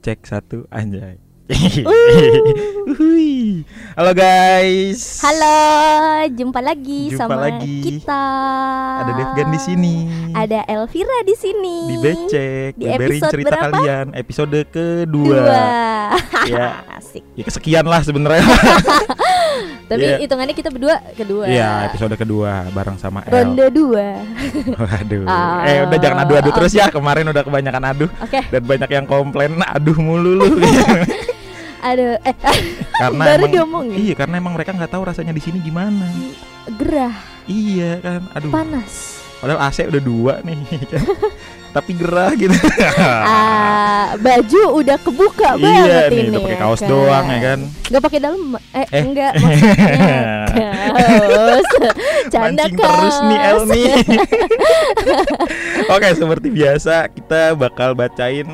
Cek satu anjay. Uhuy. Halo guys. Halo, jumpa lagi Jumpa sama lagi. kita. Ada Devgan di sini. Ada Elvira di sini. Di Becek, Di episode cerita berapa? kalian episode kedua. Dua. Ya. Asik. Ya kesekian lah sebenarnya. Tapi Iya. hitungannya kita berdua kedua. Iya, episode kedua bareng sama El. Ronde dua. Waduh. Ah. Eh, udah jangan adu-adu terus ya. Kemarin udah kebanyakan adu Oke. dan banyak yang komplain aduh mulu lu. Aduh, eh karena Baru emang, diomongin. Iya, karena emang mereka nggak tahu rasanya di sini gimana. gerah, Iya kan. Aduh. panas. Padahal AC udah dua nih. Tapi gerah gitu. Ah, baju udah kebuka iya banget nih, ini. udah pakai kaos kan. doang ya kan. Gak pakai dalam eh, Eh. enggak maksudnya kaos. Canda Mancing terus nih El kaos. nih. Oke, seperti biasa kita bakal bacain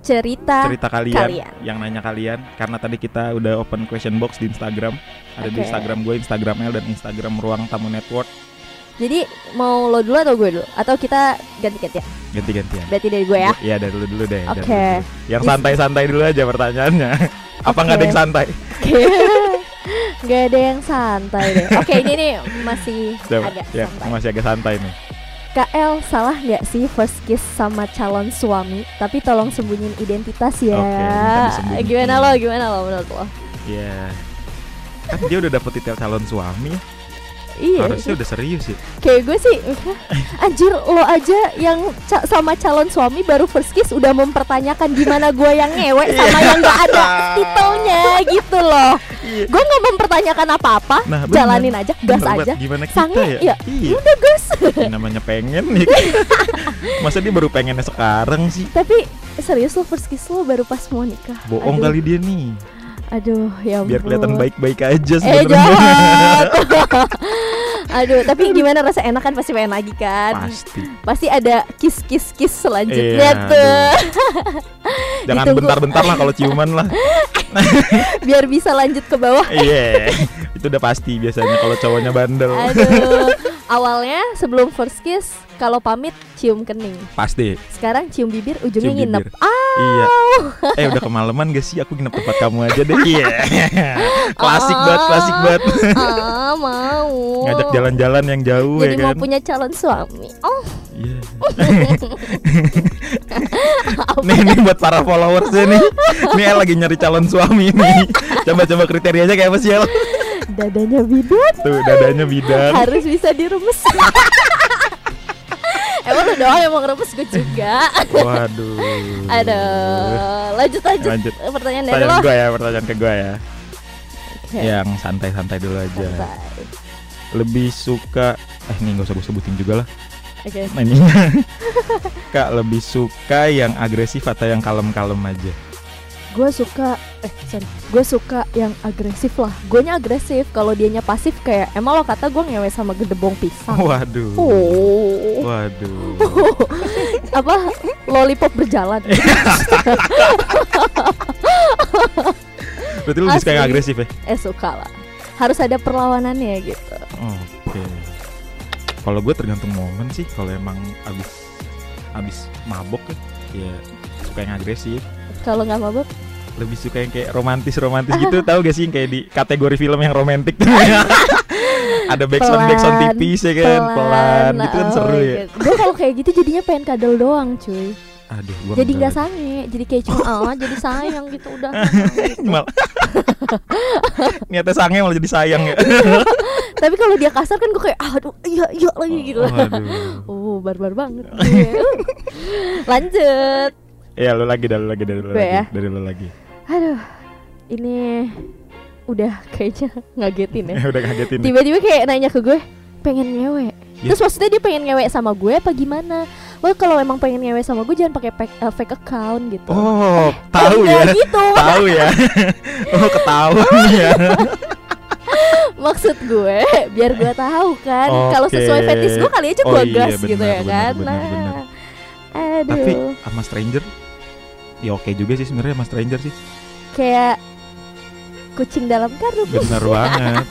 Cerita, cerita kalian, kalian. yang nanya kalian karena tadi kita udah open question box di Instagram. Ada di Oke. Instagram gue, Instagram El dan Instagram Ruang Tamu Network. Jadi mau lo dulu atau gue dulu? Atau kita ganti-ganti ya? Ganti-gantian. Berarti dari gue ya? Iya, dari dulu dulu deh. Oke. dulu. Yang santai-santai dulu aja pertanyaannya. Apa nggak ada yang santai? Gak ada yang santai deh Oke ini nih masih Coba, agak ya, santai masih agak santai nih. KL salah nggak sih first kiss sama calon suami Tapi tolong sembunyiin identitas ya disembunyiin. Gimana lo, gimana lo menurut lo? Iya. Kan dia udah dapet titel calon suami, Iya harusnya udah serius ya. Kayak gue sih Anjir lo aja yang ca- sama calon suami baru first kiss Udah mempertanyakan gimana gue yang ngewe Sama Iya. yang gak ada titelnya gitu loh Iya. Gue gak mempertanyakan apa-apa Nah, bener. Jalanin aja, gas Bener aja Gimana kita Sange, ya? ya. Iya. Udah gas namanya pengen nih. Masa dia baru pengennya sekarang sih? Tapi serius lo first kiss lo baru pas mau nikah Bohong Aduh, kali dia nih. Aduh ya Biar kelihatan baik-baik aja Eh sebenarnya. jahat Aduh tapi gimana rasa enak kan pasti pengen lagi kan Pasti. Pasti ada kiss kiss kiss Iya, selanjutnya tuh Jangan bentar-bentar lah kalau ciuman lah. Biar bisa lanjut ke bawah Iya. Itu udah pasti biasanya kalau cowoknya bandel. Aduh Awalnya sebelum first kiss Kalau pamit cium kening Pasti. Sekarang cium bibir ujungnya Cium nginep bibir. Ah Iya. Eh udah kemalaman gak sih? Aku nginep tempat kamu aja deh. Iya. klasik banget, klasik banget. Ah mau Ngajak jalan-jalan yang jauh Jadi ya mau kan. punya calon suami Oh Iya. nih nih buat para followers nih. Nih lagi nyari calon suami nih. Coba-coba kriterianya kayak apa sih? Dadanya bidot Tuh dadanya bidang. harus bisa diremes emang lu doang yang mau ngeremes gue juga Waduh. aduh lanjut lanjut, Lanjut. pertanyaan dari lo gue ya, pertanyaan ke gue ya. Oke, Yang santai-santai dulu aja. santai. Lebih suka eh nih gak usah gue sebutin juga lah. oke ini. Kak lebih suka yang agresif atau yang kalem-kalem aja? Gue suka eh sorry gue suka yang agresif lah gue agresif kalau dianya pasif kayak emang lo kata gue ngewe sama gedebong pisang Waduh. oh Waduh. apa lollipop berjalan Berarti lu lebih suka yang agresif ya? eh suka lah harus ada perlawanannya gitu Oke. Kalau gue tergantung momen sih. Kalau emang abis abis mabok ya, ya suka yang agresif. Kalau nggak mabuk? Lebih suka yang kayak romantis romantis gitu. Tahu gak sih yang kayak di kategori film yang romantis? Ada backsound backsound Pelan, tipis ya kan, pelan, gitu kan seru ya. gue kalau kayak gitu jadinya pengen kadal doang cuy. Aduh, gua jadi nggak sange. Jadi kayak cuma ah jadi sayang gitu. Udah. Mal- Niatnya sange malah jadi sayang ya. tapi kalau dia kasar kan gue kayak aduh iya iya lagi gitu. Oh barbar banget. Gue. lanjut Ya lu lagi, dah lu lagi, dari lu lagi, ya? dari lu lagi. aduh ini udah kayaknya ngagetin ya udah kagetin. nih. tiba-tiba kayak nanya ke gue pengen ngewe Ya. terus maksudnya dia pengen ngewe sama gue apa gimana Wah kalau emang pengen ngewe sama gue jangan pakai fake, eh, fake account gitu Oh, tahu Enggak ya. gitu tahu ya. oh, ketahuan ya. maksud gue biar gue tahu kan kalau Oke. sesuai fetish gue kali aja Oh gue iya, gas benar, gitu ya benar, kan benar, benar. nah aduh Tapi sama stranger ya oke juga sih sebenarnya sama stranger sih. kayak kucing dalam karung. bener banget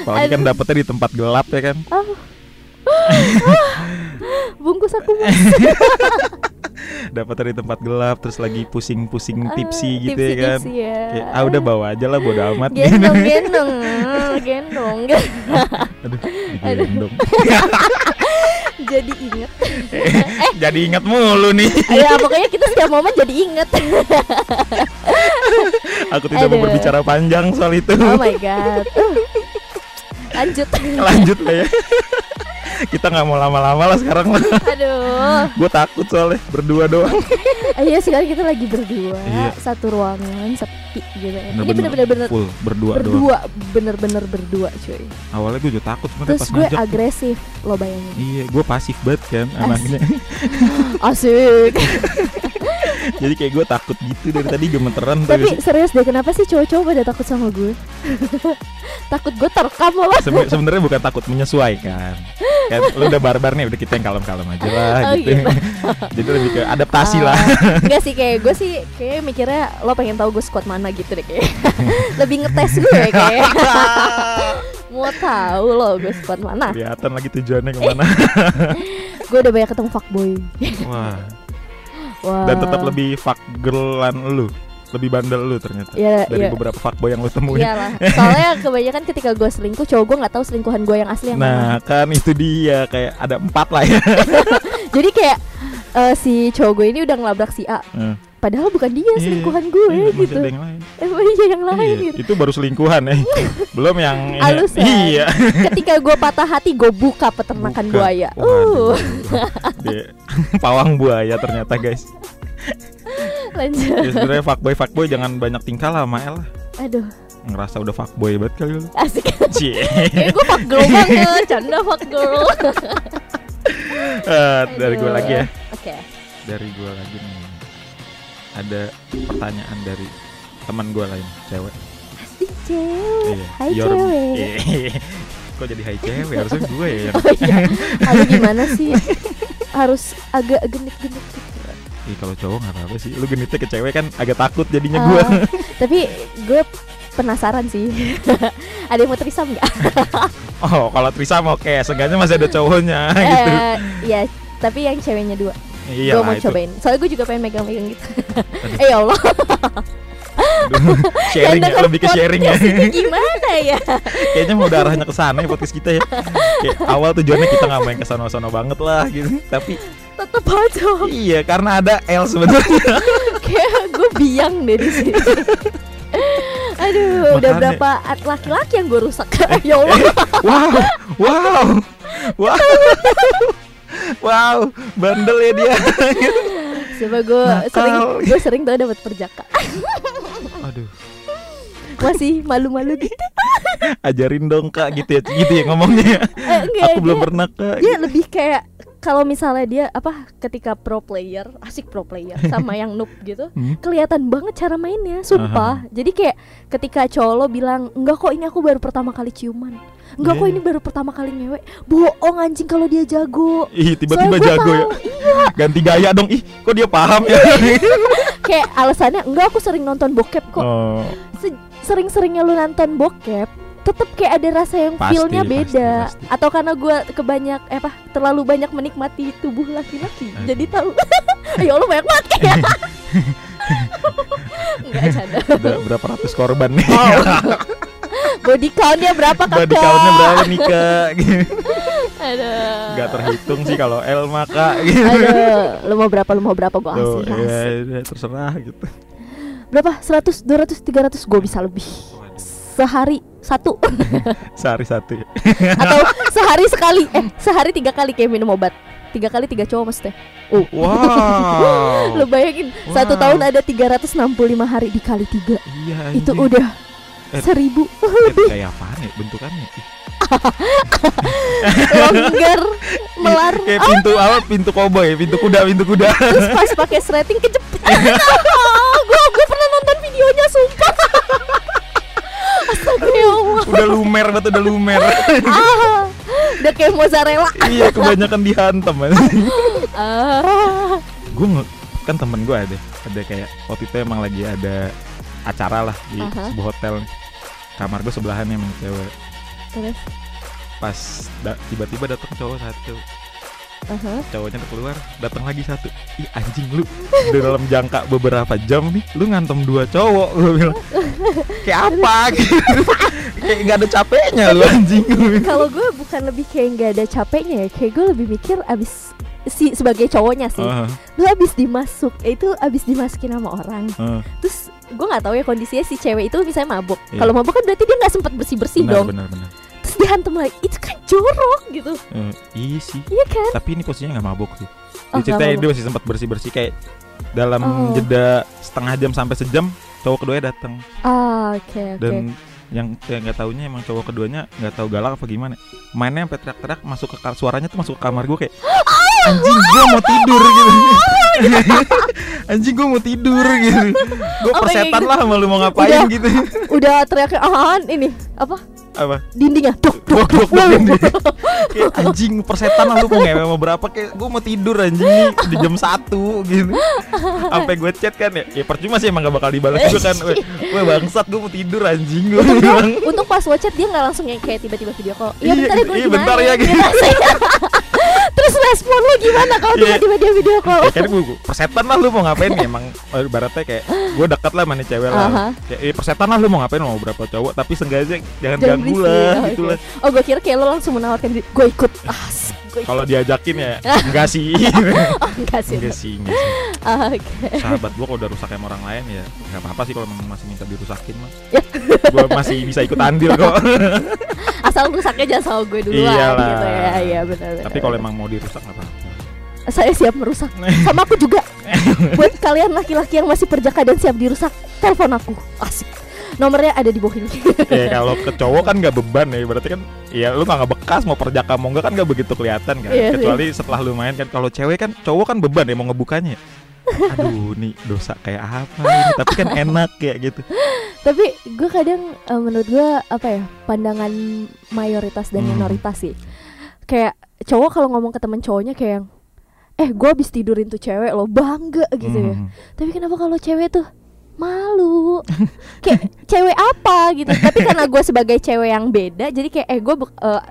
apalagi kan dapetnya di tempat gelap ya kan Oh. Bungkus aku Mas. dapetnya di tempat gelap terus lagi pusing-pusing Ah, tipsi gitu ya kan tipsi-tipsi ya. Kayak, ah udah bawa aja lah bodo amat Gendong, gendong, gendong. aduh Aduh. Jadi inget. jadi ingat mulu nih ya pokoknya kita setiap momen jadi inget. aku tidak mau Aduh. berbicara panjang soal itu oh my god. Lanjut. lanjut lah ya kita nggak mau lama-lama lah sekarang lah Aduh. gue takut soalnya berdua doang Iya sekarang kita lagi berdua Iya. satu ruangan sepi gitu. ya. Ini Bener-bener bener full berdua, doang berdua bener-bener berdua cuy. awalnya gue juga takut sebenarnya Terus pas gue ngajak tuh. agresif lo bayangin. iya gue pasif banget kan anaknya Asik. jadi kayak gue takut gitu dari tadi gemeteran Tapi terus serius deh kenapa sih cowok-cowok pada takut sama gue? takut gue terekam loh. Sebe- sebenarnya bukan takut menyesuaikan kan lu udah barbar nih udah kita yang kalem-kalem aja lah Oh, gitu gitu. jadi lebih ke adaptasi lah Enggak sih kayak gue sih kayak mikirnya lo pengen tahu gue squad mana gitu deh kayak. Lebih ngetes gue kayak. Mau tahu lo gue squad mana? kelihatan lagi tujuannya ke mana Gue udah banyak ketemu fuckboy. wah Wah. dan tetap lebih fuck girlan lu lebih bandel lu ternyata Iya, dari iya. beberapa fuckboy yang lu temuin Iyalah. Soalnya kebanyakan ketika gue selingkuh, cowok gue nggak tahu selingkuhan gue yang asli yang nah mana. kan itu dia kayak ada empat lah ya Jadi kayak eh, si cowok gue ini udah ngelabrak si A. Hmm. Padahal bukan dia Iya. selingkuhan gue Iya, masih gitu. ada yang lain. Emang iya yang lain Iya, gitu. itu baru selingkuhan ya belum yang ini. Alusan. iya Ketika gue patah hati, gue buka peternakan Bukan. buaya. Uh, pawang buaya ternyata guys lanjut. ya sebenarnya fuckboy fuckboy jangan banyak tingkah lah sama El Aduh, ngerasa udah fuckboy banget kali lu asik. Cie. Kayak gue fuck girl banget, canda fuck girl. Eh, dari gue Aduh. lagi ya Oke. dari gue lagi nih ada pertanyaan dari teman gue lain cewek Asik cewek. Iya. Hai Your- cewek. Iya. kok jadi hai cewek harusnya gue ya yang Oh iya. Lalu gimana sih? Harus agak genit-genit gitu. Ih, kalau cowok nggak apa-apa sih lu genitnya ke cewek kan agak takut jadinya Ah, gue Tapi gue penasaran sih. ada yang mau trisam nggak? oh kalau trisam oke seenggaknya masih ada cowoknya gitu Eh, Iya, tapi yang ceweknya dua. iya gue mau itu cobain. Soalnya gue juga pengen megang-megang gitu. eh ya Allah. Aduh, sharing ya, lebih ke sharing ya gimana ya? kayaknya mau udah arahnya ke sana ya podcast kita ya kayak awal tujuannya kita nggak main ke sana-sana banget lah gitu tapi Tetep aja. iya karena ada L sebenarnya Kayak gue biang deh di sini. Aduh, udah Makanya- berapa at- laki-laki yang gue rusak? ya Allah. wow wow wow wow bandel ya dia Coba gue sering gue sering tuh dapat perjaka. aduh Masih malu-malu gitu. ajarin dong kak gitu ya gitu ya ngomongnya ya. Eh, enggak, aku belum dia- pernah kak Dia lebih kayak kalau misalnya dia apa ketika pro player, asik pro player sama yang noob gitu, Hmm. kelihatan banget cara mainnya, sumpah. Jadi kayak ketika cowok lo bilang, "Enggak kok ini aku baru pertama kali ciuman." Enggak kok Iya. ini baru pertama kali ngewe. Bohong anjing kalau dia jago. Ih tiba-tiba jago ya Iya, Ganti gaya dong Ih kok dia paham ya kayak alasannya enggak aku sering nonton bokep kok. Oh Se- Sering-seringnya lu nonton bokep, tetep kayak ada rasa yang Pasti, feel-nya pasti, beda. pasti. Atau karena gua kebanyak eh apa terlalu banyak menikmati tubuh laki-laki, Aduh. jadi tahu. ya Allah banyak banget kayak. Enggak canda. Udah berapa ratus korban nih Oh. Body countnya berapa kakak? Body countnya berapa nih kak Gitu. Aduh. Gak terhitung sih kalau L mah kak gitu. Aduh, lu mau berapa? Lu mau berapa? Gua Tuh, kasih. ya, ya, terserah gitu Berapa? 100, 200, 300 Gue bisa lebih Sehari satu. Sehari satu ya. Atau sehari sekali. Eh sehari tiga kali kayak minum obat. Tiga kali tiga cowok maksudnya. Oh Wow. Lu bayangin Satu Wow. tahun ada 365 hari dikali tiga. Iya Itu anjing. udah Eh. Seribu. Eh, Kayak apaan ya bentukannya? Longgar Melar. Kayak pintu apa? Pintu koboi Pintu kuda pintu kuda. Terus pas pakai threading kejepit Gue gue pernah nonton videonya sumpah Astaga ya Allah Udah lumer banget udah lumer. Ah, Udah kayak mozzarella. Iya kebanyakan dihantam ah. Gue kan temen gue ada Ada kayak waktu itu emang lagi ada acara lah di Aha. sebuah hotel kamar gue sebelahan sama cewek. Terus, pas da- tiba-tiba datang cowok satu aha. cowoknya udah keluar datang lagi satu ih anjing lu di dalam jangka beberapa jam nih lu ngantem dua cowok gue bilang kayak apa gitu kayak nggak ada capeknya lu anjing. Kalau gue bukan lebih kayak nggak ada capeknya ya, kayak gue lebih mikir abis si sebagai cowoknya sih, Ah, lu abis dimasuk, eh, itu abis dimasukin sama orang, ah. terus gue nggak tahu ya kondisinya si cewek itu misalnya mabuk. Iya. Kalau mabuk kan berarti dia nggak sempat bersih bersih dong, benar benar dihantam lagi, itu kan jorok gitu, Eh, iya sih iya kan? tapi ini posisinya nggak mabok sih Oh, dia nggak dia masih sempat bersih bersih kayak dalam Oh. jeda setengah jam sampai sejam cowok keduanya datang Ah, oke oke. dan yang saya nggak taunya emang cowok keduanya nggak tahu galak apa gimana mainnya sampai teriak-teriak masuk ke suaranya tuh masuk ke kamar gue kayak anjing gue mau tidur gitu anjing gue mau tidur gitu gue kayak persetan gitu? lah sama lu mau ngapain Udah. gitu Udah teriaknya ahan ini apa? Apa? Dindingnya dok dok Dok, dok, kayak anjing persetan lah lu mau ngewe mau berapa kayak gue mau tidur anjing nih di jam satu gitu. Sampai gue chat kan ya ya percuma sih emang gak bakal dibalas gue kan. Weh bangsat gue mau tidur anjing gue bilang. Untuk pas WhatsApp dia nggak langsung yang kayak tiba-tiba video call. Iya Iya, bentar ya gue iya, bentar ya, gitu. Terus respon lu gimana kalau Iya. tiba-tiba dia video call? ya kan gue persetan lah lu mau ngapain? Nih emang eh, ibaratnya kayak gue dekat lah nih cewek lah. Kayak eh, persetan lah lu mau ngapain? Mau berapa cowok? Tapi seenggaknya jangan, Jangan ganggu lah gitu lah. Oh gue kira kayak lo langsung menawarkan Gue ikut. Ah, Gue ikut kalau diajakin ya enggak sih. Oh, Enggak sih. Enggak sih enggak sih. Oke. Sahabat gue kalau udah rusak sama orang lain ya nggak apa-apa sih kalau masih minta dirusakin mah. Gue masih bisa ikut andil kok. Asal rusaknya jangan sama gue duluan Iyalah. gitu ya. Iya benar tapi kalau emang mau dirusak nggak apa-apa. Saya siap merusak. Sama aku juga. Buat kalian laki-laki yang masih perjaka dan siap dirusak Telepon aku. Asik Nomornya ada di bawah ini ya kalau ke cowok kan nggak beban ya berarti kan ya lu nggak bekas mau perjaka mau enggak kan nggak begitu kelihatan kan Iya sih. kecuali setelah lu main kan kalau cewek kan cowok kan beban ya mau ngebukanya aduh nih dosa kayak apa ini tapi kan enak kayak gitu Tapi gue kadang eh, menurut gue apa ya pandangan mayoritas dan Hmm. minoritas sih. Kayak cowok kalau ngomong ke temen cowoknya kayak yang, eh gue habis tidurin tuh cewek lo bangga gitu ya. Hmm. Tapi kenapa kalau cewek tuh malu? kayak cewek apa gitu. Tapi karena gue sebagai cewek yang beda, jadi kayak eh gue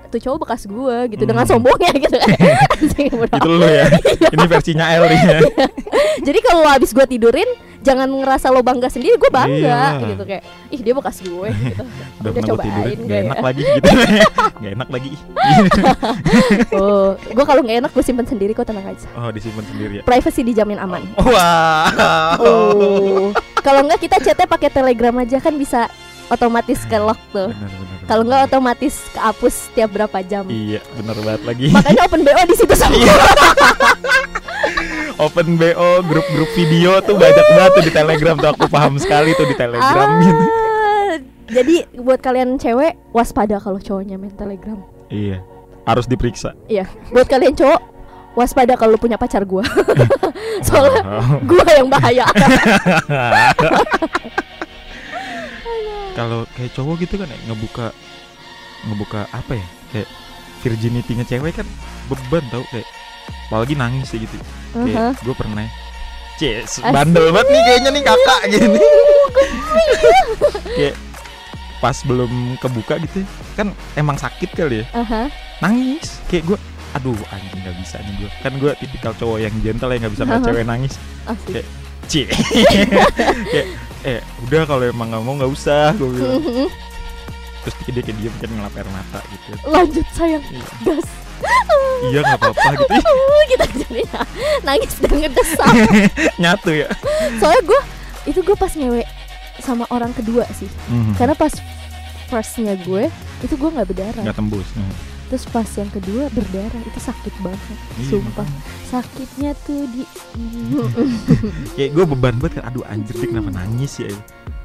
tuh cowok bekas gue gitu dengan Hmm. sombongnya gitu kan. Itu lu ya ini versinya nih ya jadi kalau lo habis gue tidurin, jangan ngerasa lo bangga sendiri, gue bangga Iya. gitu kayak, ih dia bekas gue gitu. udah Udah cobain tidurin gak ya? enak lagi gitu gak enak lagi Oh, gue kalau nggak enak gue simpen sendiri kok tenang aja. oh disimpan sendiri ya Privacy dijamin aman. wah Oh, kalau nggak kita chatnya pakai telegram aja kan bisa otomatis ke lock tuh. Kalau benar. nggak otomatis kehapus setiap berapa jam. iya bener banget lagi Makanya open bo di situ sama. Iya. Open BO grup-grup video tuh banyak banget tuh di Telegram tuh aku paham sekali tuh di Telegram gitu. Ah, jadi buat kalian cewek waspada kalau cowoknya main telegram. Iya. Harus diperiksa. Iya, buat kalian cowok waspada kalau punya pacar gua. Soalnya Oh. gua yang bahaya. Kalau kayak cowok gitu kan ya ngebuka ngebuka apa ya? Kayak virginity-nya cewek kan beban tau kayak apalagi nangis sih gitu. Kayak gue pernah Cies, bandel banget nih kayaknya nih kakak gini. kayak pas belum kebuka gitu kan emang sakit kali ya. Aha. nangis kayak gue aduh anjing nggak bisa nih gue kan gue tipikal cowok yang gentle ya nggak bisa ngeliat cewek nangis Asik. Kayak- cie kayak eh udah kalau emang nggak mau nggak usah gue bilang terus dia kayak diem kan ngelap air mata gitu Lanjut sayang, Iya. gas. iya nggak apa-apa gitu Uh, kita jadi nangis dan ngedesak. nyatu ya Soalnya gue itu gue pas ngewe sama orang kedua sih. Mhm. Karena pas firstnya gue itu gue nggak berdarah. nggak tembus Mhm. Terus pas yang kedua berdarah itu sakit banget. Iya, Sumpah. makanya. Sakitnya tuh di kayak gue beban banget kan aduh anjir dia kenapa nangis ya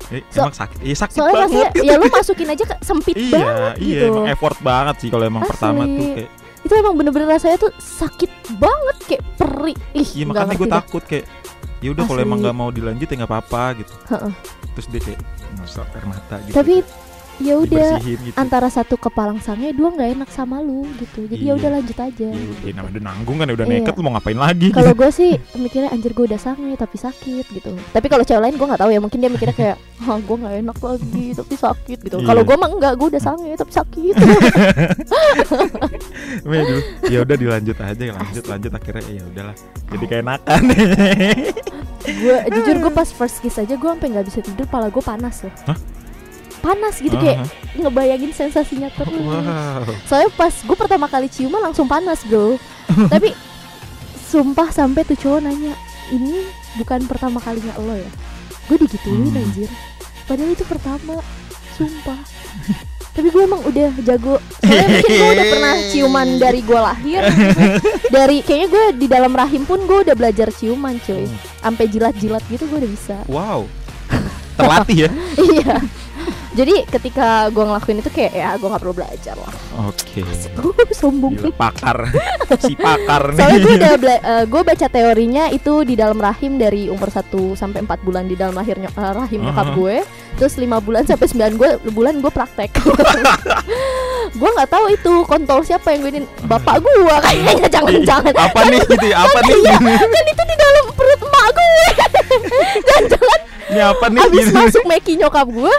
Eh, So- emang sakit iya sakit Soalnya banget maksudnya gitu. ya lu masukin aja ke sempit iya banget iya gitu. emang effort banget sih kalau emang Asli. pertama tuh kayak Itu emang bener-bener rasanya tuh sakit banget kayak perih. Ih, Iya makanya gue takut kayak ya udah kalau emang nggak mau dilanjut ya nggak apa-apa gitu. Heeh. Terus dia kayak nusap air mata gitu. Tapi ya udah gitu. antara satu kepalang sange dua nggak enak sama lu gitu. Jadi ya Iya. udah lanjut aja. Ya udah namanya udah nanggung kan udah Iya. nekat lu mau ngapain lagi? Kalau gue sih mikirnya anjir gue udah sange tapi sakit gitu. Tapi kalau cewek lain gue nggak tahu ya mungkin dia mikirnya kayak ah gue nggak enak lagi tapi sakit gitu. Iya. kalau gue mah enggak gue udah sange tapi sakit. Ya dulu, ya udah dilanjut aja lanjut lanjut akhirnya ya udahlah. Jadi kayak nakan gue jujur gue pas first kiss aja gue sampai nggak bisa tidur pala gue panas loh Hah? Panas gitu kayak ngebayangin sensasinya terus. Wow. Soalnya pas gue pertama kali ciuman langsung panas bro. Tapi sumpah sampai tuh cowok nanya ini bukan pertama kalinya lo ya? Gue digituin Hmm. anjir. Padahal itu pertama sumpah. Tapi gue emang udah jago. Soalnya mungkin gue udah pernah ciuman dari gue lahir dari kayaknya gue di dalam rahim pun gue udah belajar ciuman cuy. Hmm. sampai jilat-jilat gitu gue udah bisa. Wow. Terlatih ya? Iya jadi ketika gue ngelakuin itu kayak ya gue nggak perlu belajar lah. Oke. Sombong. Gila, pakar. Si pakar Soalnya gue nih udah bela- eh, gue baca teorinya itu di dalam rahim dari umur 1 sampai 4 bulan di dalam lahir nyok- eh, rahim nyokap Uh-huh. gue. Terus 5 bulan sampai 9 gue bulan gue praktek. gue nggak tahu itu kontol siapa yang gue ini bapak gue kayaknya jangan-jangan apa nih gitu ya apa nih? iya kan itu di dalam perut emak gue. Jangan-jangan ini apa nih abis masuk meki nyokap gue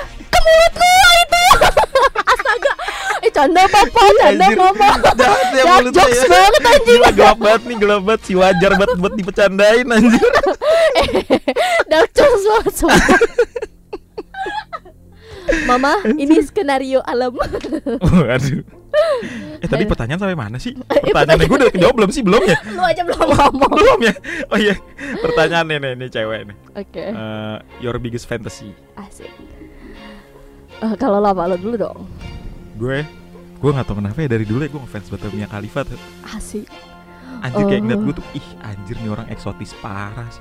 mulut gue itu astaga eh canda papa canda Anjir, mama jahat ya Dark mulutnya jokes ya. banget anjing Gila gelap banget nih gelap banget si wajar banget buat dipecandain anjir Dark jokes banget sumpah Mama, ini skenario alam. Waduh Eh tadi pertanyaan sampai mana sih? Eh, Pertanyaannya gue udah kejawab belum sih? Belum ya? Lu aja belum ngomong. Belum ya? Oh iya Pertanyaan nih, nih, cewek nih Oke, Eh, Your biggest fantasy asik. Eh, kalau lo apa lo dulu dong? Gue Gue gak tau kenapa ya dari dulu ya gue ngefans banget Mia Khalifa tuh Asik. Anjir kayak Oh. ngeliat gue tuh Ih anjir nih orang eksotis parah sih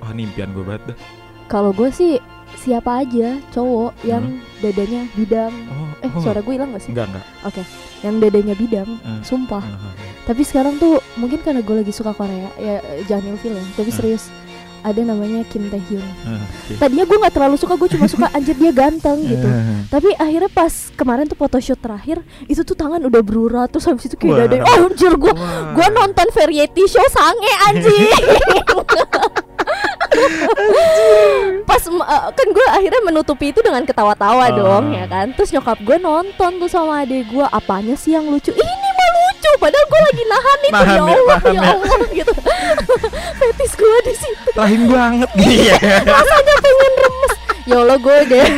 Wah ini impian gue banget dah Kalau gue sih siapa aja cowok yang dadanya bidang. Oh, Eh, oh. suara gue hilang gak sih? Enggak enggak Yang dadanya bidang. Eh. Sumpah. Eh, Tapi sekarang tuh mungkin karena gue lagi suka Korea, ya jangan ilfil ya. Tapi Eh. serius. Ada namanya Kim Tae Hyun. eh, oke. Tadinya gue nggak terlalu suka, gue cuma suka anjir dia ganteng gitu. Tapi akhirnya pas kemarin tuh photoshoot terakhir itu tuh tangan udah berurat terus habis itu kayak dada oh anjir gue gue nonton variety show sange anjing pas eh, kan gue akhirnya menutupi itu dengan ketawa-tawa Ah. dong ya kan terus nyokap gue nonton tuh sama adik gue apanya sih yang lucu ini lucu padahal gue lagi nahan itu Nahan ya ya, Allah nahan ya ya. Allah gitu. Fetis gue di situ. Rahim banget. Iya. Rasanya pengen remes. Ya Allah gue deh.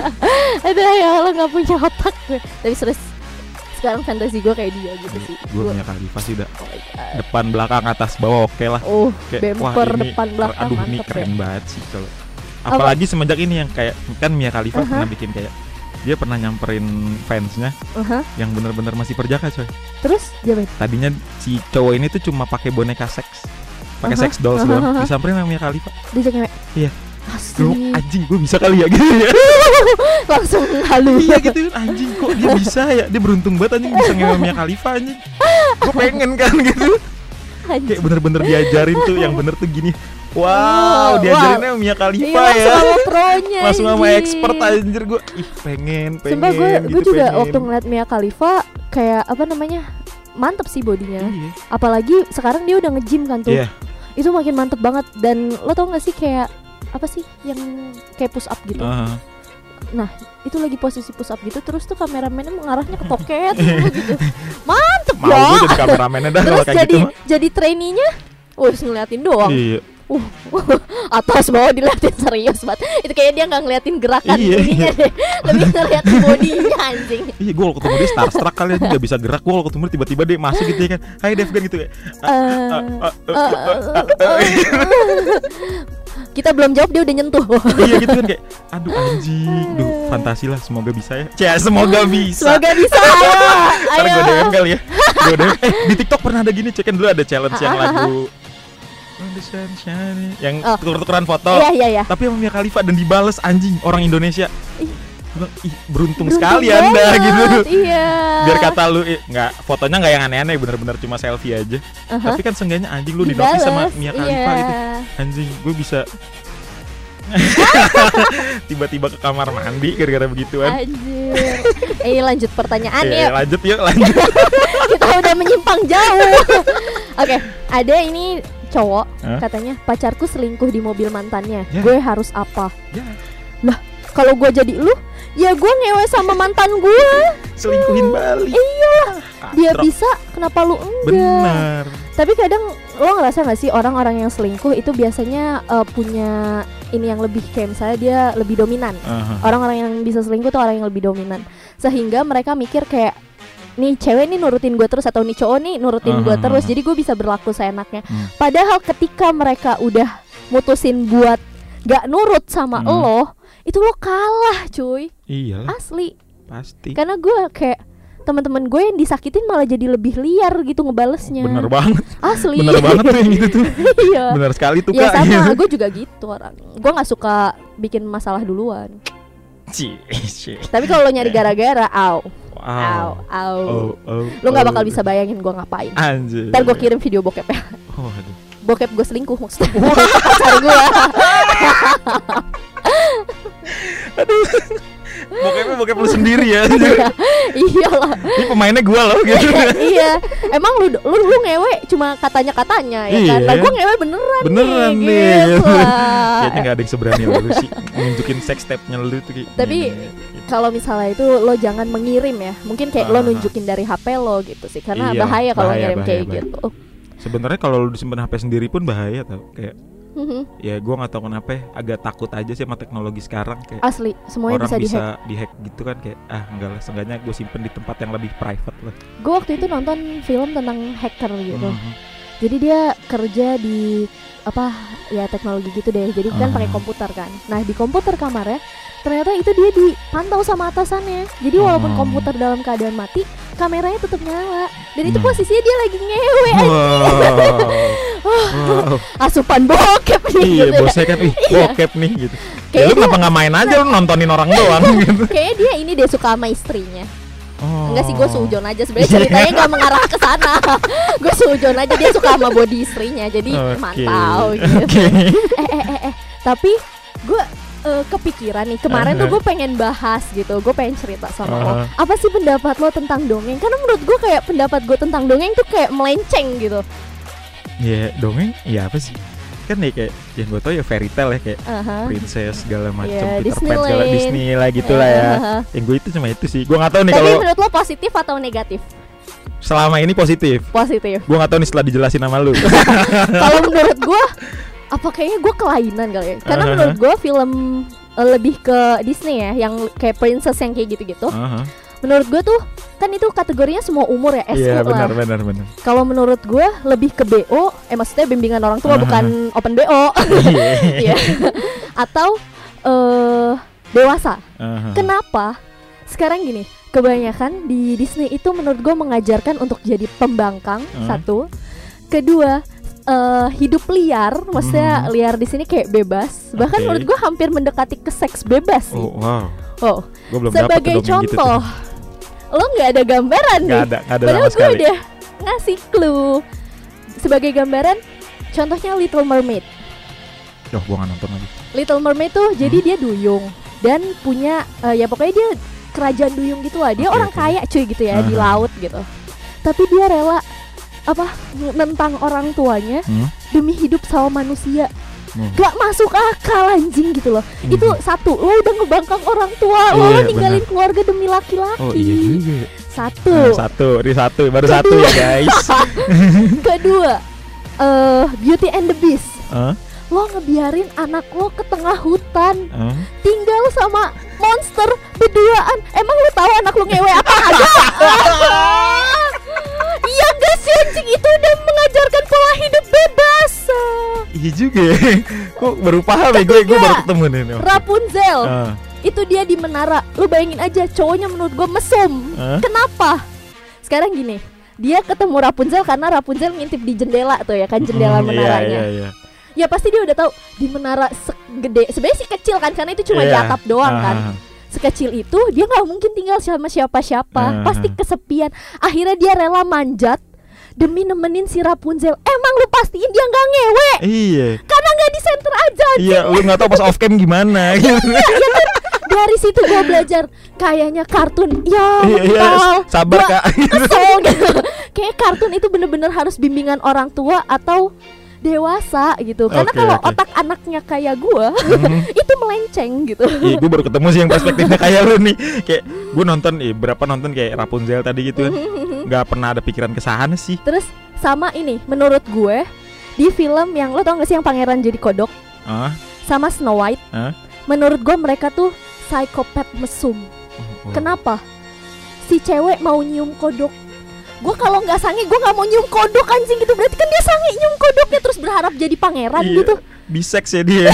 Ada ya Allah nggak punya otak gue tapi serius sekarang fantasi gue kayak dia gitu sih. Gue Mia Khalifa sih udah oh. Depan belakang atas bawah oke lah. Oh Kayak, wah, bumper ini depan belakang aduh ini keren ya. banget sih kalau apalagi semenjak ini yang kayak kan Mia Khalifa Aha. pernah bikin kayak dia pernah nyamperin fansnya Aha. yang bener-bener masih perjaka coy. Terus dia main tadinya si cowok ini tuh cuma pakai boneka seks. Pakai Aha. sex dolls Aha, doang. Disamperin sama Mia Khalifa. Dia cewek? Iya. gue anjing gue bisa kali ya? Gitu ya. Langsung halu. Iya gitu anjing kok dia bisa ya? Dia beruntung banget anjing bisa ngewe Mia Khalifa anjing. Gue pengen kan gitu. Anjing. kayak bener-bener diajarin tuh yang bener tuh gini Oh, wow. diajarinnya Mia Iya Khalifa langsung ya. sama pronya langsung sama expert anjir gue ih pengen pengen Sumpah gue gitu, gue juga pengen. waktu ngeliat Mia Khalifa kayak apa namanya mantep sih bodinya. Iya. Apalagi sekarang dia udah nge-gym kan tuh. Iya. itu makin mantep banget. Dan lo tau gak sih kayak apa sih yang kayak push up gitu? Aha. itu lagi posisi push up gitu terus tuh kameramennya mengarahnya ke toket gitu. Mantep mau ya. gue jadi kameramennya dah kalau terus kayak jadi gitu mah. jadi trainee-nya Wah, ngeliatin doang. iya Atas bawah diliatin serius banget. Itu kayak dia nggak ngeliatin gerakan Iya, deh. Lebih ngeliatin bodinya anjing. Iya gue kalau ketemu dia starstruck kali aja nggak bisa gerak gue kalau ketemu dia tiba-tiba dia masuk gitu ya kan Hai Devgan gitu Eh, "Ah, ah, ah, eh, Kita belum jawab dia udah nyentuh. Iya gitu kan kayak Aduh anjing Duh fantasi lah semoga bisa ya Cia semoga bisa Semoga bisa ayo. Ntar gue Ayo. DM kali ya Gue DM Eh di TikTok pernah ada gini Cekin dulu ada challenge yang lagu Yang Oh. tuker-tukeran foto Iya iya iya. Tapi sama Mia Khalifa dan dibales anjing Orang Indonesia Ih. Ih beruntung, Beruntung sekali anda banget, gitu Iya. Biar kata lu eh, nggak fotonya nggak yang aneh-aneh bener-bener cuma selfie aja Aha. Tapi kan seenggaknya anjing lu di notice sama Mia Khalifa iya. gitu Anjing gue bisa Tiba-tiba ke kamar mandi gara-gara begituan. Anjir. Eh lanjut pertanyaan Eh, ya. lanjut yuk, lanjut. Kita udah menyimpang jauh. Oke, ada ini cowok Hah? katanya pacarku selingkuh di mobil mantannya. Ya. Gue harus apa? Ya, Kalau gue jadi lu, ya gue ngewe sama mantan gue. selingkuhin balik. Iya, dia bisa, kenapa lu enggak? Benar. Tapi kadang lo ngerasa gak sih orang-orang yang selingkuh itu biasanya eh, punya ini yang lebih kayak misalnya dia lebih dominan. Orang-orang yang bisa selingkuh tuh orang yang lebih dominan. Sehingga mereka mikir kayak nih cewek nih nurutin gue terus atau nih cowok nih nurutin gue Aha. terus. Jadi gue bisa berlaku seenaknya. Hmm. Padahal ketika mereka udah mutusin buat gak nurut sama Hmm. lo, itu lo kalah, cuy. Iyalah, Asli. pasti. Karena gue kayak teman-teman gue yang disakitin malah jadi lebih liar gitu ngebalesnya. Bener banget, Asli. bener banget tuh yang gitu tuh. iya. Bener sekali tuh Ya kak. sama, gitu. gue juga gitu orang. Gue nggak suka bikin masalah duluan. Tapi kalau lo nyari gara-gara, au, au, Wow. au. Oh, oh, Lo nggak bakal bisa bayangin gue ngapain. Anjir. Ntar gue kirim video bokep ya. Oh, aduh. Bokep gue selingkuh maksudnya. Pacar gue. Bokepnya bokep lu sendiri ya. Iyalah. Ini pemainnya gua loh gitu. iya. Emang lu lu lu ngewe cuma katanya katanya ya kan. Iya. Lah gue ngewe beneran, Beneran nih. nih. Gitu lah. Kayaknya gak ada yang seberani lu sih nunjukin sex tape-nya lu tuh kayak. Tapi- gini. Kalau misalnya itu lo jangan mengirim ya. Mungkin kayak lo Ah. nunjukin dari HP lo gitu sih. Karena Iya, bahaya kalau ngirim kayak bahaya. gitu. sebenarnya kalau lu disimpan HP sendiri pun bahaya tau. Kayak Mhm. ya gua nggak tahu kenapa ya, agak takut aja sih sama teknologi sekarang kayak Asli, semuanya orang bisa bisa, dihack. dihack gitu kan kayak ah enggak lah seenggaknya gue simpen di tempat yang lebih private lah. Gue waktu itu nonton film tentang hacker gitu. Mhm. Jadi dia kerja di apa ya teknologi gitu deh. Jadi kan pakai komputer kan. Nah di komputer kamarnya ternyata itu dia dipantau sama atasannya. Jadi walaupun Hmm. komputer dalam keadaan mati, kameranya tetap nyala. Dan itu Hmm. posisinya dia lagi ngewe. Wow. wow. Asupan bokep nih. Iya gitu ya. bosnya kan ih Iya. bokep nih gitu. Ya Kayaknya lu kenapa nggak main aja lu nontonin orang doang gitu. Kayaknya dia ini dia suka sama istrinya. Oh. Enggak sih gue sujon aja sebenarnya ceritanya nggak mengarah ke sana. gue sujon aja dia suka sama body istrinya. Jadi Oke. mantau gitu. Oke. eh eh eh eh tapi gue eh, kepikiran nih kemarin tuh Uh-huh. gue pengen bahas gitu gue pengen cerita sama lo Uh-huh. apa sih pendapat lo tentang dongeng karena menurut gue kayak pendapat gue tentang dongeng tuh kayak melenceng gitu Ya dongeng ya apa sih? Kan ya kayak yang gue tau ya fairy tale ya kayak Aha. princess segala macam Iya, Peter Pan segala Disneyland. Disney lah gitu lah ya. Aha. Yang gue itu cuma itu sih. Gue nggak tahu nih kalau menurut lo positif atau negatif selama ini positif. positif Gue nggak tahu nih setelah dijelasin sama lu. kalau menurut gue apa kayaknya gue kelainan kali ya karena Uh-huh. menurut gue film eh, lebih ke Disney ya yang kayak princess yang kayak gitu-gitu Aha. menurut gue tuh kan itu kategorinya semua umur ya S Iya lah benar benar benar. Kalau menurut gue lebih ke BO, eh maksudnya bimbingan orang tua bukan open BO, Iya. Iya. atau eh dewasa. Kenapa? Sekarang gini, kebanyakan di Disney itu menurut gue mengajarkan untuk jadi pembangkang Hmm. satu, kedua eh hidup liar, maksudnya Hmm. liar di sini kayak bebas. Bahkan Oke. menurut gue hampir mendekati ke seks bebas sih. Oh wow. Oh, belum sebagai gitu contoh, lo nggak ada gambaran nih. ada, nggak ada Padahal gue sekali. udah ngasih clue Sebagai gambaran Contohnya Little Mermaid Duh, gue nggak nonton lagi. Little Mermaid tuh jadi Hmm. dia duyung Dan punya eh, Ya pokoknya dia kerajaan duyung gitu lah Dia Oke, orang oke. kaya cuy gitu ya Di Aha. laut gitu Tapi dia rela Apa Nentang orang tuanya Hmm? Demi hidup sama manusia Hmm. Gak masuk akal anjing gitu loh Hmm. Itu satu Lo udah ngebangkang orang tua Lo Iya, ninggalin keluarga demi laki-laki Oh iya juga. Satu Nah, satu, ini satu, baru Kedua. satu ya guys. Kedua, eh Beauty and the Beast. Hah? Lo ngebiarin anak lo ke tengah hutan, Hah? tinggal sama monster berduaan. Emang lo tahu anak lo ngewe apa aja? Iya juga. ya. Kok baru paham ya gue, gue baru ketemu nih. Rapunzel, Ah, itu dia di menara. Lo bayangin aja, cowoknya menurut gue mesum. ah. Kenapa? Sekarang gini, dia ketemu Rapunzel karena Rapunzel ngintip di jendela tuh ya kan jendela Hmm, menaranya. Iya, iya, iya. ya pasti dia udah tahu di menara segede sebenarnya sih kecil kan karena itu cuma di Iya. atap doang Ah, kan sekecil itu dia nggak mungkin tinggal sama siapa-siapa Ah. pasti kesepian akhirnya dia rela manjat demi nemenin si Rapunzel. Emang lu pastiin dia nggak ngewe? Iya. Karena nggak di center aja. Iya, lu nggak tahu pas off cam gimana gitu. Dari situ gua belajar kayaknya kartun. Ya, Iya, iya, sabar, Gua Kak. Kesel gitu. Kayak kartun itu bener-bener harus bimbingan orang tua atau dewasa gitu. Karena kalau oke. otak anaknya kayak gua, Mhm. itu melenceng gitu. Iya, gue baru ketemu sih yang perspektifnya kayak lu nih. Kayak gue nonton, eh, berapa nonton kayak Rapunzel tadi gitu kan. Nggak pernah ada pikiran ke sana sih. Terus sama ini, menurut gue di film yang lo tau gak sih yang pangeran jadi kodok Ah, sama Snow White, Hah? menurut gue mereka tuh psikopat mesum. oh. Kenapa? Si cewek mau nyium kodok. Gue kalau nggak sange, gue nggak mau nyium kodok anjing gitu. Berarti kan dia sange nyium kodoknya terus berharap jadi pangeran Iya. gitu. Bisex ya dia.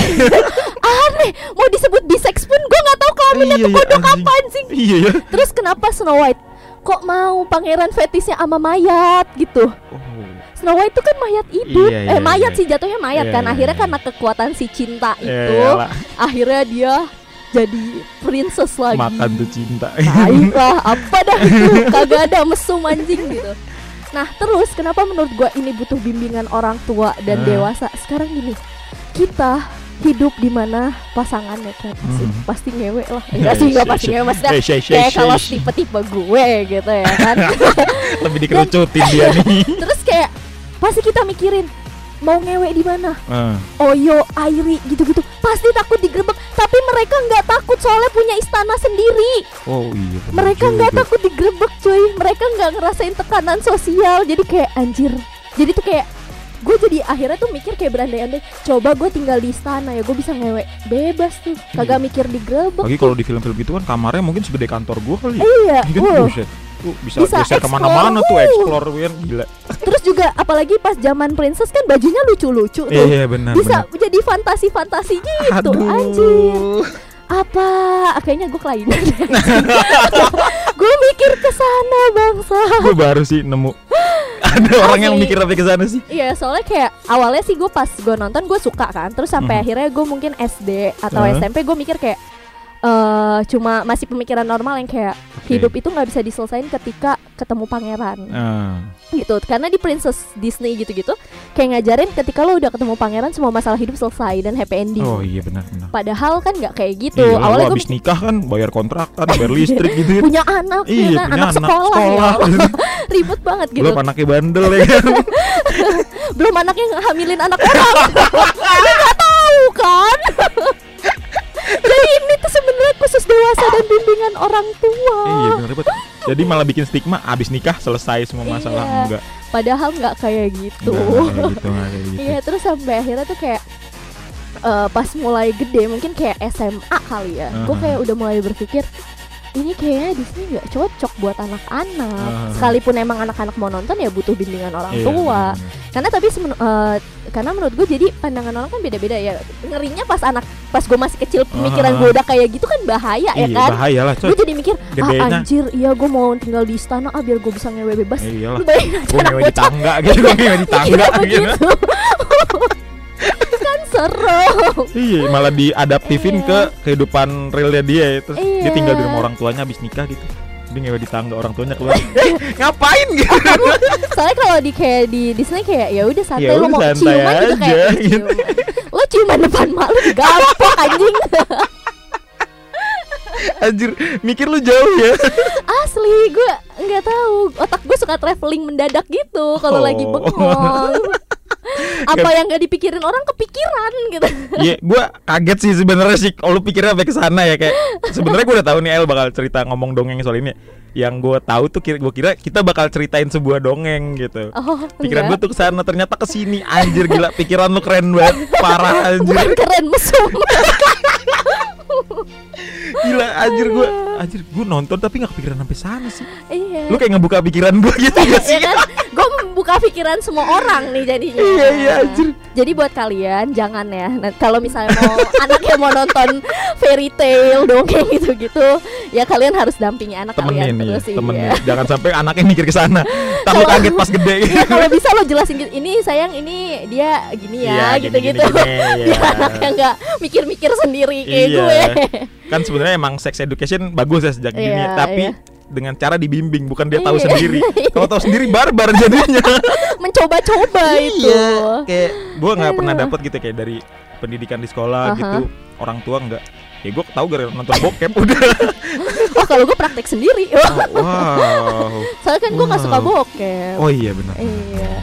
Aneh. Mau disebut bisex pun gue nggak tahu kelaminnya Iya, tuh iya, kodok anjing. apa anjing. iya ya. Terus kenapa Snow White? Kok mau pangeran fetisnya sama mayat gitu? Oh. Snow White itu kan mayat hidup. Iya, eh iya, mayat iya. sih jatuhnya mayat Iya, kan. iya, Akhirnya iya. karena kekuatan si cinta Ya, itu, iyalah. akhirnya dia jadi princess lagi. makan tuh cinta. Tai lah, apa dah itu? Kagak ada mesum anjing gitu. Nah, terus kenapa menurut gua ini butuh bimbingan orang tua dan Nah. dewasa? Sekarang gini, kita hidup di mana pasangannya kayak pasti, Mhm. pasti ngewe lah. Enggak sih, enggak pasti ngewe maksudnya. Eh, Kayak kalau tipe-tipe gue gitu ya kan. lebih dikerucutin dia nih. terus kayak pasti kita mikirin mau ngewe di mana? Ah, Oyo, Airi gitu-gitu. Pasti takut digerebek. Tapi mereka nggak takut soalnya punya istana sendiri. Oh iya. mereka nggak takut digerebek cuy. Mereka nggak ngerasain tekanan sosial. Jadi kayak anjir. Jadi tuh kayak gue jadi akhirnya tuh mikir kayak berandai-andai. Coba gue tinggal di istana ya gue bisa ngewe bebas tuh. Kagak mikir digerebek. Lagi kalau di film-film gitu kan kamarnya mungkin segede kantor gua kali. iya Gitu, wow. Tuh, bisa, Bisa explore, ke mana-mana tuh explore kan gila. terus juga apalagi pas zaman princess kan bajunya lucu-lucu tuh Iya benar bisa benar. jadi fantasi-fantasi gitu Aduh. anjir apa kayaknya gue kelainan gue mikir ke sana bangsa Gue baru sih nemu ada orang yang Asli. mikir tapi ke sana sih. Iya soalnya kayak awalnya sih gue pas gue nonton gue suka kan terus sampai Mhm. akhirnya gue mungkin SD atau Uh-huh. SMP gue mikir kayak eh cuma masih pemikiran normal yang kayak Oke. hidup itu nggak bisa diselesain ketika ketemu pangeran Ah, gitu karena di Princess Disney gitu-gitu kayak ngajarin ketika lo udah ketemu pangeran semua masalah hidup selesai dan happy ending oh iya benar benar. padahal kan nggak kayak gitu Iya, awalnya gue abis nikah kan bayar kontrakan, bayar listrik gitu kan. punya anak ya Iya, punya anak, sekolah, ya Allah. ribet banget gitu Belum anaknya bandel ya kan. belum anaknya hamilin anak orang Lu nggak tahu kan ini tuh sebenarnya khusus dewasa dan bimbingan orang tua iya benar ribet. Jadi malah bikin stigma abis nikah selesai semua masalah Iya. enggak. padahal kayak gitu Enggak kayak gitu, enggak kayak gitu. iya terus sampai akhirnya tuh kayak eh, pas mulai gede mungkin kayak SMA kali ya gue Aha. kayak udah mulai berpikir ini kayaknya Disney nggak cocok buat anak-anak. Aha. sekalipun emang anak-anak mau nonton ya butuh bimbingan orang Iya, tua. Karena tapi eh, karena menurut gue jadi pandangan orang kan beda-beda ya. Ngerinya pas anak pas gue masih kecil pemikiran Ah. gue udah kayak gitu kan bahaya ya Iya, kan? bahaya lah gue jadi mikir ah Gedenya. anjir iya gue mau tinggal di istana ah biar gue bisa ngewe bebas. Lu bayangin aja Gue ngewe di tangga gitu, gue ngewe di tangga mikirnya gitu. seru Iya, malah diadaptifin Iya. ke kehidupan realnya dia. Terus dia Iya. tinggal di rumah orang tuanya habis nikah gitu. Dia ngewe di tangga orang tuanya keluar. Eh, ngapain gitu? soalnya kalau di kayak di Disney kayak ya udah santai Ya lo mau santai ciuman juga aja, kayak gitu. lo ciuman depan mak lu gampang anjing Anjir, mikir lu jauh ya. asli gue nggak tahu otak gue suka traveling mendadak gitu kalau lagi Oh. bengong apa yang nggak dipikirin orang kepikiran gitu Iya, gua kaget sih sebenarnya sih kalau lu pikirnya sampai ke sana ya kayak sebenarnya gua udah tahu nih El bakal cerita ngomong dongeng soal ini. Yang gua tahu tuh kira gua kira kita bakal ceritain sebuah dongeng gitu. oh Pikiran gua enggak tuh ke sana ternyata ke sini anjir gila pikiran lu keren banget parah anjir. bukan keren mesum Gila anjir gua anjir gua nonton tapi nggak kepikiran sampai sana sih. iya Lu kayak ngebuka pikiran gua gitu gak sih? ya kan gue membuka pikiran semua orang nih jadinya Iya, iya, anjir. jadi buat kalian jangan ya nah, kalau misalnya mau anaknya mau nonton fairy tale dongeng gitu gitu ya kalian harus dampingi anak Temenin kalian ya, terus iya. temenin. Jangan sampai anaknya mikir ke sana. Kalau- kaget pas gede. Iya kalau bisa lo jelasin gitu ini sayang ini dia gini Iya, ya gini, gitu-gitu gini, biar iya. anaknya nggak mikir-mikir sendiri kayak Iya. gue kan sebenarnya emang sex education bagus ya sejak dini Iya, tapi iya. dengan cara dibimbing bukan dia tahu Iya. sendiri. Kalau tahu sendiri barbar jadinya. Mencoba-coba itu Iya, kayak gue nggak pernah dapet gitu kayak dari pendidikan di sekolah Aha. gitu orang tua nggak. Ya gue tahu gara nonton bokep udah. Oh kalau gue praktek sendiri. Oh, wow. Soalnya kan gue nggak suka Wow. bokep. Oh iya benar. Iya.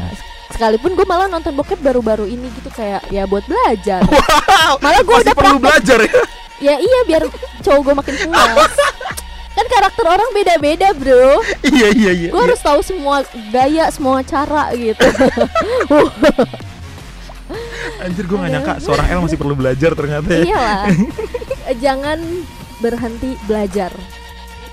Sekalipun gue malah nonton bokep baru-baru ini gitu kayak ya buat belajar. Wow. Malah gue udah perlu praktek. belajar ya ya iya biar cowok gue makin puas. Kan karakter orang beda-beda bro. Iya iya iya gue harus tahu semua gaya semua cara gitu. Anjir gue Aduh. nyangka seorang L masih perlu belajar ternyata ya. Iyalah. Jangan berhenti belajar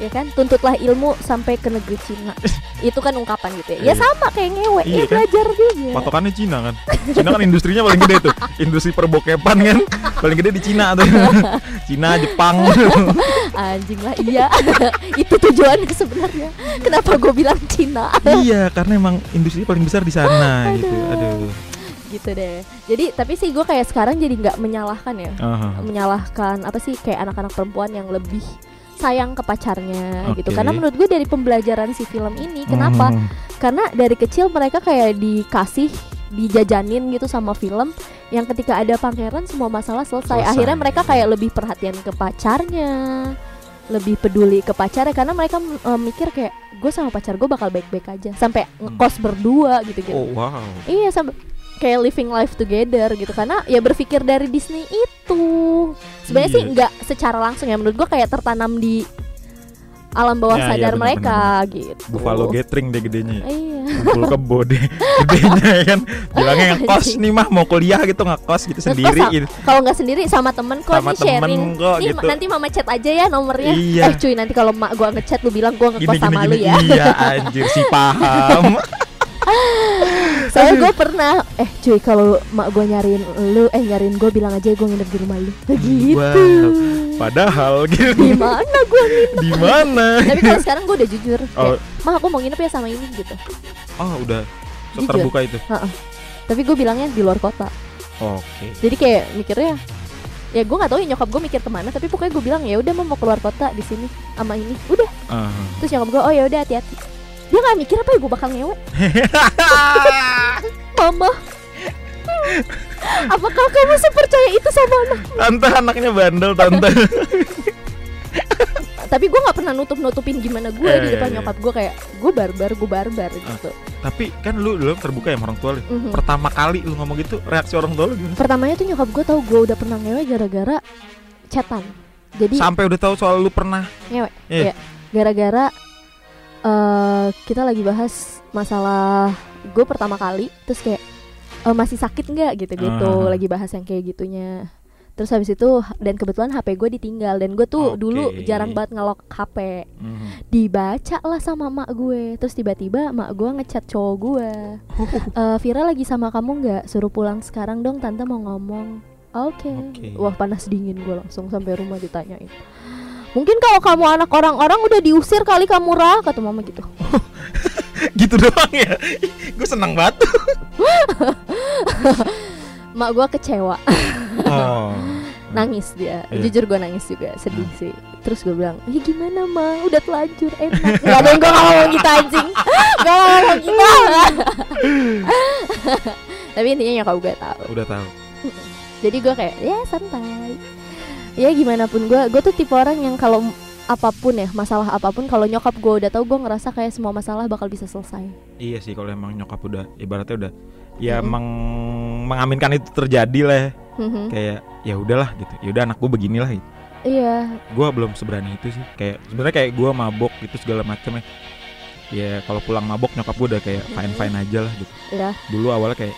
ya kan? Tuntutlah ilmu sampai ke negeri Cina. Itu kan ungkapan gitu ya. Ya Iya. sama kayak ngewe Iya ya kan? belajar juga. Patokannya Cina kan? Cina kan industrinya paling gede tuh. Industri perbokepan kan? Paling gede di Cina tuh. Cina Jepang. Anjing lah iya. Itu tujuannya sebenarnya. Kenapa gue bilang Cina? Iya karena emang industri paling besar di sana gitu. Aduh. gitu deh. Jadi tapi sih gue kayak sekarang jadi nggak menyalahkan ya. Aha. menyalahkan apa sih? Kayak anak-anak perempuan yang lebih sayang ke pacarnya gitu. Oke. karena menurut gue dari pembelajaran si film ini kenapa? Mhm. karena dari kecil mereka kayak dikasih dijajanin gitu sama film yang ketika ada pangeran semua masalah selesai, Selesai. akhirnya mereka kayak lebih perhatian ke pacarnya lebih peduli ke pacarnya karena mereka eh, mikir kayak gue sama pacar gue bakal baik-baik aja. Sampai ngekos berdua gitu gitu oh wow. Iya sampai kayak living life together gitu. Karena ya berpikir dari Disney itu sebenarnya sih Iya. nggak secara langsung ya. Menurut gua kayak tertanam di alam bawah Ya, ya, sadar benar, mereka gitu. Buffalo Gathering deh gedenya. Ya. iya. Kumpul kebo deh gedenya ya kan? Bilangnya ngekos nih mah mau kuliah gitu ngekos gitu sendiri gitu. kalau nggak sendiri sama temen kok Sama nih sharing. temen kok, nih gitu. nanti mama chat aja ya nomornya. Iya. eh cuy nanti kalau mak gua ngechat lu bilang gua gini ngekos gini sama gini. lu ya. Iya anjir si paham soalnya gua pernah eh cuy kalau mak gua nyariin lu eh nyariin gua bilang aja gua nginep di rumah lu. Gitu. Wow. padahal gitu. Di mana gua nginep? Di mana? Tapi kalau sekarang gue udah jujur oh. Kayak, mah aku mau nginep ya sama ini gitu. Oh udah so Jujur. terbuka itu? Tapi gue bilangnya di luar kota. Oke. Jadi kayak mikirnya ya gue nggak tahu ya nyokap gue mikir ke mana tapi pokoknya gue bilang ya udah mau keluar kota di sini sama ini. Udah. Ah. terus nyokap gue oh ya udah hati-hati dia nggak mikir apa ya gue bakal ngewe. Mama. Apakah kamu sepercaya itu sama anak? Tante anaknya bandel tante. Tapi gue nggak pernah nutup nutupin gimana gue Eh, di depan iya, iya. nyokap gue kayak gue barbar gue barbar gitu. tapi kan lu dulu terbuka ya sama orang tua lu Mhm. pertama kali lu ngomong gitu reaksi orang tua lu gimana? Pertamanya tuh nyokap gue tahu gue udah pernah ngewe gara-gara chatan. Jadi sampai udah tahu soal lu pernah? Ngewe Iya. Iya. gara-gara eh kita lagi bahas masalah gue pertama kali terus kayak "Eh, masih sakit nggak gitu-gitu Ah. lagi bahas yang kayak gitunya terus habis itu dan kebetulan HP gue ditinggal dan gue tuh Oke. dulu jarang banget ngelok HP Mhm. dibaca lah sama mak gue terus tiba-tiba mak gue ngechat cowok gue "Eh, Vira lagi sama kamu nggak suruh pulang sekarang dong tante mau ngomong oke Oke. wah panas dingin gue langsung sampai rumah ditanyain mungkin kalau kamu anak orang-orang udah diusir kali kamu rah kata mama gitu. Gitu doang ya? Gue senang banget. Mak gue kecewa. Oh. Nangis dia. Iya. jujur gue nangis juga sedih sih. Terus gue bilang ya gimana mah udah telanjur enak. Nggak ada yang gue ngomong gitu anjing. Gak ngomong gitu. Tapi intinya nyokap gue tahu. Udah tahu. Jadi gue kayak ya santai ya gimana pun. Gue gue tuh tipe orang yang kalau apa pun ya masalah apa pun kalau nyokap gue udah tahu gue ngerasa kayak semua masalah bakal bisa selesai. Iya sih kalau emang nyokap udah ibaratnya udah ya Mhm. emang mengaminkan itu terjadi lah ya. Mhm. kayak ya udahlah gitu. Ya udah anak gue beginilah gitu. iya. Gue belum seberani itu sih. Kayak sebenarnya kayak gue mabok gitu segala macam ya. Ya kalau pulang mabok nyokap gue udah kayak fine fine aja lah gitu. Ya dulu awalnya kayak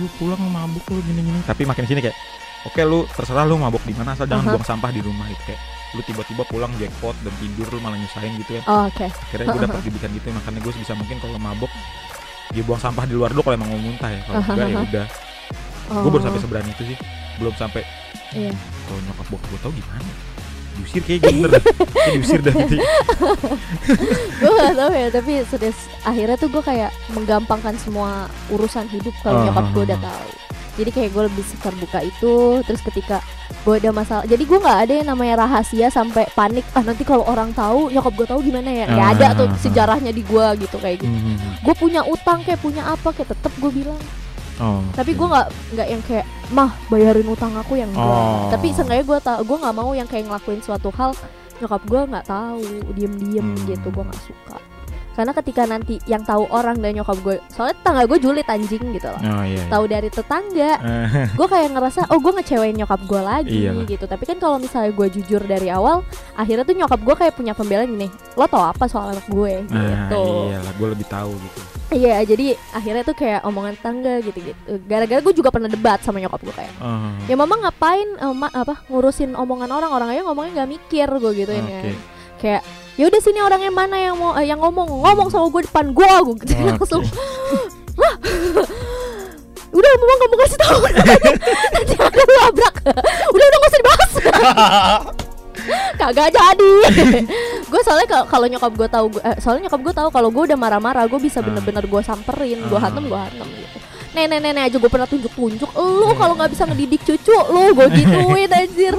lu pulang mabuk lu gini gini tapi makin sini kayak oke lu terserah lu mabok di mana asal jangan Aha. buang sampah di rumah gitu. Kayak lu tiba-tiba pulang jackpot dan tidur lu malah nyusahin gitu ya. Oh, oke. Akhirnya gue dapat didikan gitu makanya gue sebisa mungkin kalau mabok dia buang sampah di luar dulu kalau emang mau muntah ya. Kalau enggak ya udah. Oh. gue baru sampai seberani itu sih. Belum sampai iya. Kalau nyokap bokap gue tau gimana diusir kayak gitu bener. Dah Kayak diusir dah nanti. Gue gak tau ya tapi serius akhirnya tuh gue kayak menggampangkan semua urusan hidup kalau Ah, nyokap gue ah, udah ah. tahu jadi kayak gue lebih terbuka itu terus ketika gue ada masalah jadi gue nggak ada yang namanya rahasia sampai panik ah nanti kalau orang tahu nyokap gue tahu gimana ya nggak ada tuh Ah. sejarahnya di gue gitu kayak gitu Mhm. gue punya utang kayak punya apa kayak tetep gue bilang Oh, tapi gue nggak nggak yang kayak mah bayarin utang aku yang enggak Oh. tapi seenggaknya gue tau gue nggak mau yang kayak ngelakuin suatu hal nyokap gue nggak tahu diem diem Hmm. gitu gue nggak suka karena ketika nanti yang tahu orang dan nyokap gue soalnya tetangga gue julid anjing gitu loh Oh iya. iya. tahu dari tetangga gue kayak ngerasa oh gue ngecewain nyokap gue lagi Iyalah. gitu tapi kan kalau misalnya gue jujur dari awal akhirnya tuh nyokap gue kayak punya pembelaan gini lo tau apa soal anak gue Nah, gitu iyalah, gue lebih tahu gitu. iya jadi akhirnya tuh kayak omongan tetangga gitu gitu gara-gara gue juga pernah debat sama nyokap gue kayak Oh, ya mama ngapain ma- apa ngurusin omongan orang orang aja ngomongnya nggak mikir gue gituin Oke. kan kayak ya udah sini orangnya mana yang mau eh, yang ngomong ngomong sama gue depan gue gue gitu Oke. langsung "Hah? udah mama kamu kasih tahu nanti ada labrak udah udah gak usah dibahas kagak jadi gue soalnya kalau nyokap gue tahu eh, soalnya nyokap gue tahu kalau gue udah marah-marah gue bisa Ah. bener-bener gue samperin gue Ah. hantem gue hantem gitu nenek-nenek aja gue pernah tunjuk-tunjuk lu kalau nggak bisa ngedidik cucu lu gue gituin anjir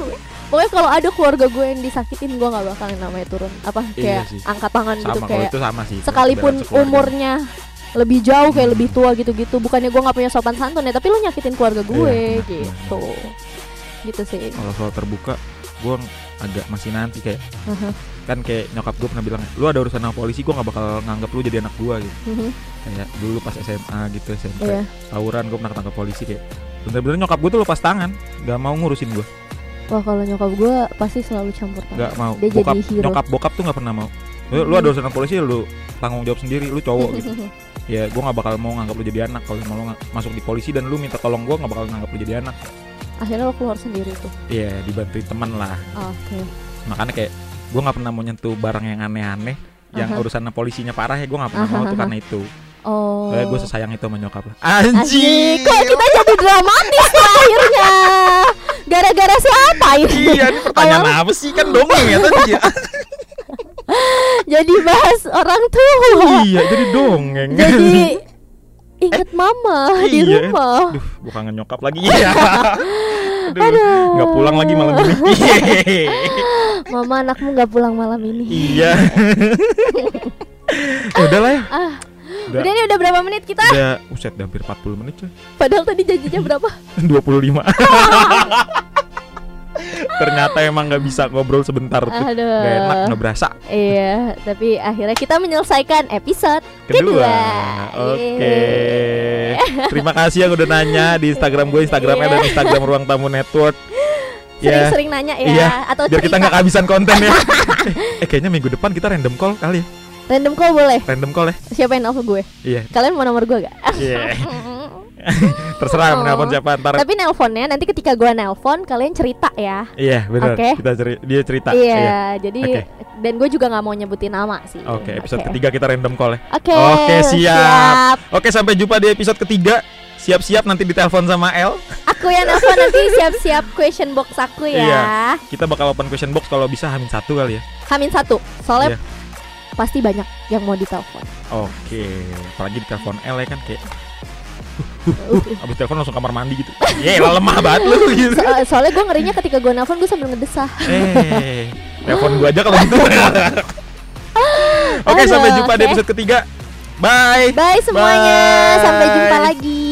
pokoknya kalau ada keluarga gue yang disakitin gue nggak bakalan namanya turun apa Iya kayak sih. angkat tangan gitu sama kalau kayak itu sama sih. sekalipun umurnya lebih jauh kayak lebih tua gitu-gitu bukannya gue nggak punya sopan santun ya tapi lu nyakitin keluarga gue Iya, gitu gitu sih Kalau soal terbuka, gue agak masih nanti kayak Aha. kan kayak nyokap gue pernah bilang lu ada urusan sama polisi gue nggak bakal nganggap lu jadi anak gue gitu Mhm. kayak dulu pas SMA gitu SMP Iya. tawuran gue pernah ketangkap polisi kayak bener-bener nyokap gue tuh lepas tangan nggak mau ngurusin gue wah kalau nyokap gue pasti selalu campur tangan. Nggak mau. Dia bokap jadi hero. nyokap bokap tuh nggak pernah mau. Lu, lu ada urusan polisi lu tanggung jawab sendiri lu cowok gitu. Ya gue nggak bakal mau nganggap lu jadi anak kalau mau lu masuk di polisi dan lu minta tolong gue nggak bakal nganggap lu jadi anak. Akhirnya lo keluar sendiri tuh. Iya dibantuin teman lah. Oke. Makanya kayak gue nggak pernah mau nyentuh barang yang aneh-aneh yang Aha. urusan polisinya parah ya gue nggak pernah Aha, mau tuh karena itu. Oh. Soalnya gue sesayang itu sama nyokap. Lah Anjing kok kita jadi dramatis tuh akhirnya Gara-gara siapa ini? Iya ini pertanyaan apa sih? Kan dongeng ya tadi ya. Jadi bahas orang tua. Iya jadi dongeng. Jadi inget mama di Iya. rumah. Duh gue kangen nyokap lagi. Iya. Aduh nggak pulang lagi malam ini. Mama anakmu gak pulang malam ini. Iya. Ya Udah lah ya. Ah, Udah. Udah nih udah berapa menit kita? Udah Uset udah hampir 40 menit coy Padahal tadi janjinya berapa? 25 Ternyata emang nggak bisa ngobrol sebentar. Tuh Aduh. Gak enak nggak berasa. Iya, tapi akhirnya kita menyelesaikan episode Kedua, Kedua. Oke. Terima kasih yang udah nanya Di Instagram gue Instagramnya Iya. dan Instagram Ruang Tamu Network. Ya Sering-sering nanya ya Iya, Atau Biar kita cerita. nggak kehabisan konten ya. Eh kayaknya minggu depan kita random call kali ya Random call boleh Random call ya Siapa yang nelfon gue? Iya Kalian mau nomor gue gak? Iya Terserah Oh. menelpon siapa ntar Tapi nelponnya nanti ketika gue nelpon kalian cerita ya Iya benar Oke. Kita ceri dia cerita Iya, jadi Oke. dan gue juga nggak mau nyebutin nama sih. Oke episode Oke. ketiga kita random call ya Oke. Oke, siap. Oke sampai jumpa di episode ketiga Siap-siap nanti ditelepon sama El Aku yang nelfon nanti siap-siap question box aku ya. Iya. Kita bakal open question box kalau bisa hamin satu kali ya Hamin satu. Soalnya Iya. Pasti banyak yang mau ditelepon. Oke Apalagi ditelepon El ya kan kayak Uh, Abis telepon langsung kamar mandi gitu Yelah lemah banget lu gitu So- soalnya gue ngerinya ketika gue nelfon gue sambil ngedesah. Eh Telepon gua aja kalau gitu Oke Aduh, sampai jumpa di oke. episode ketiga Bye Bye semuanya. Bye. Sampai jumpa lagi.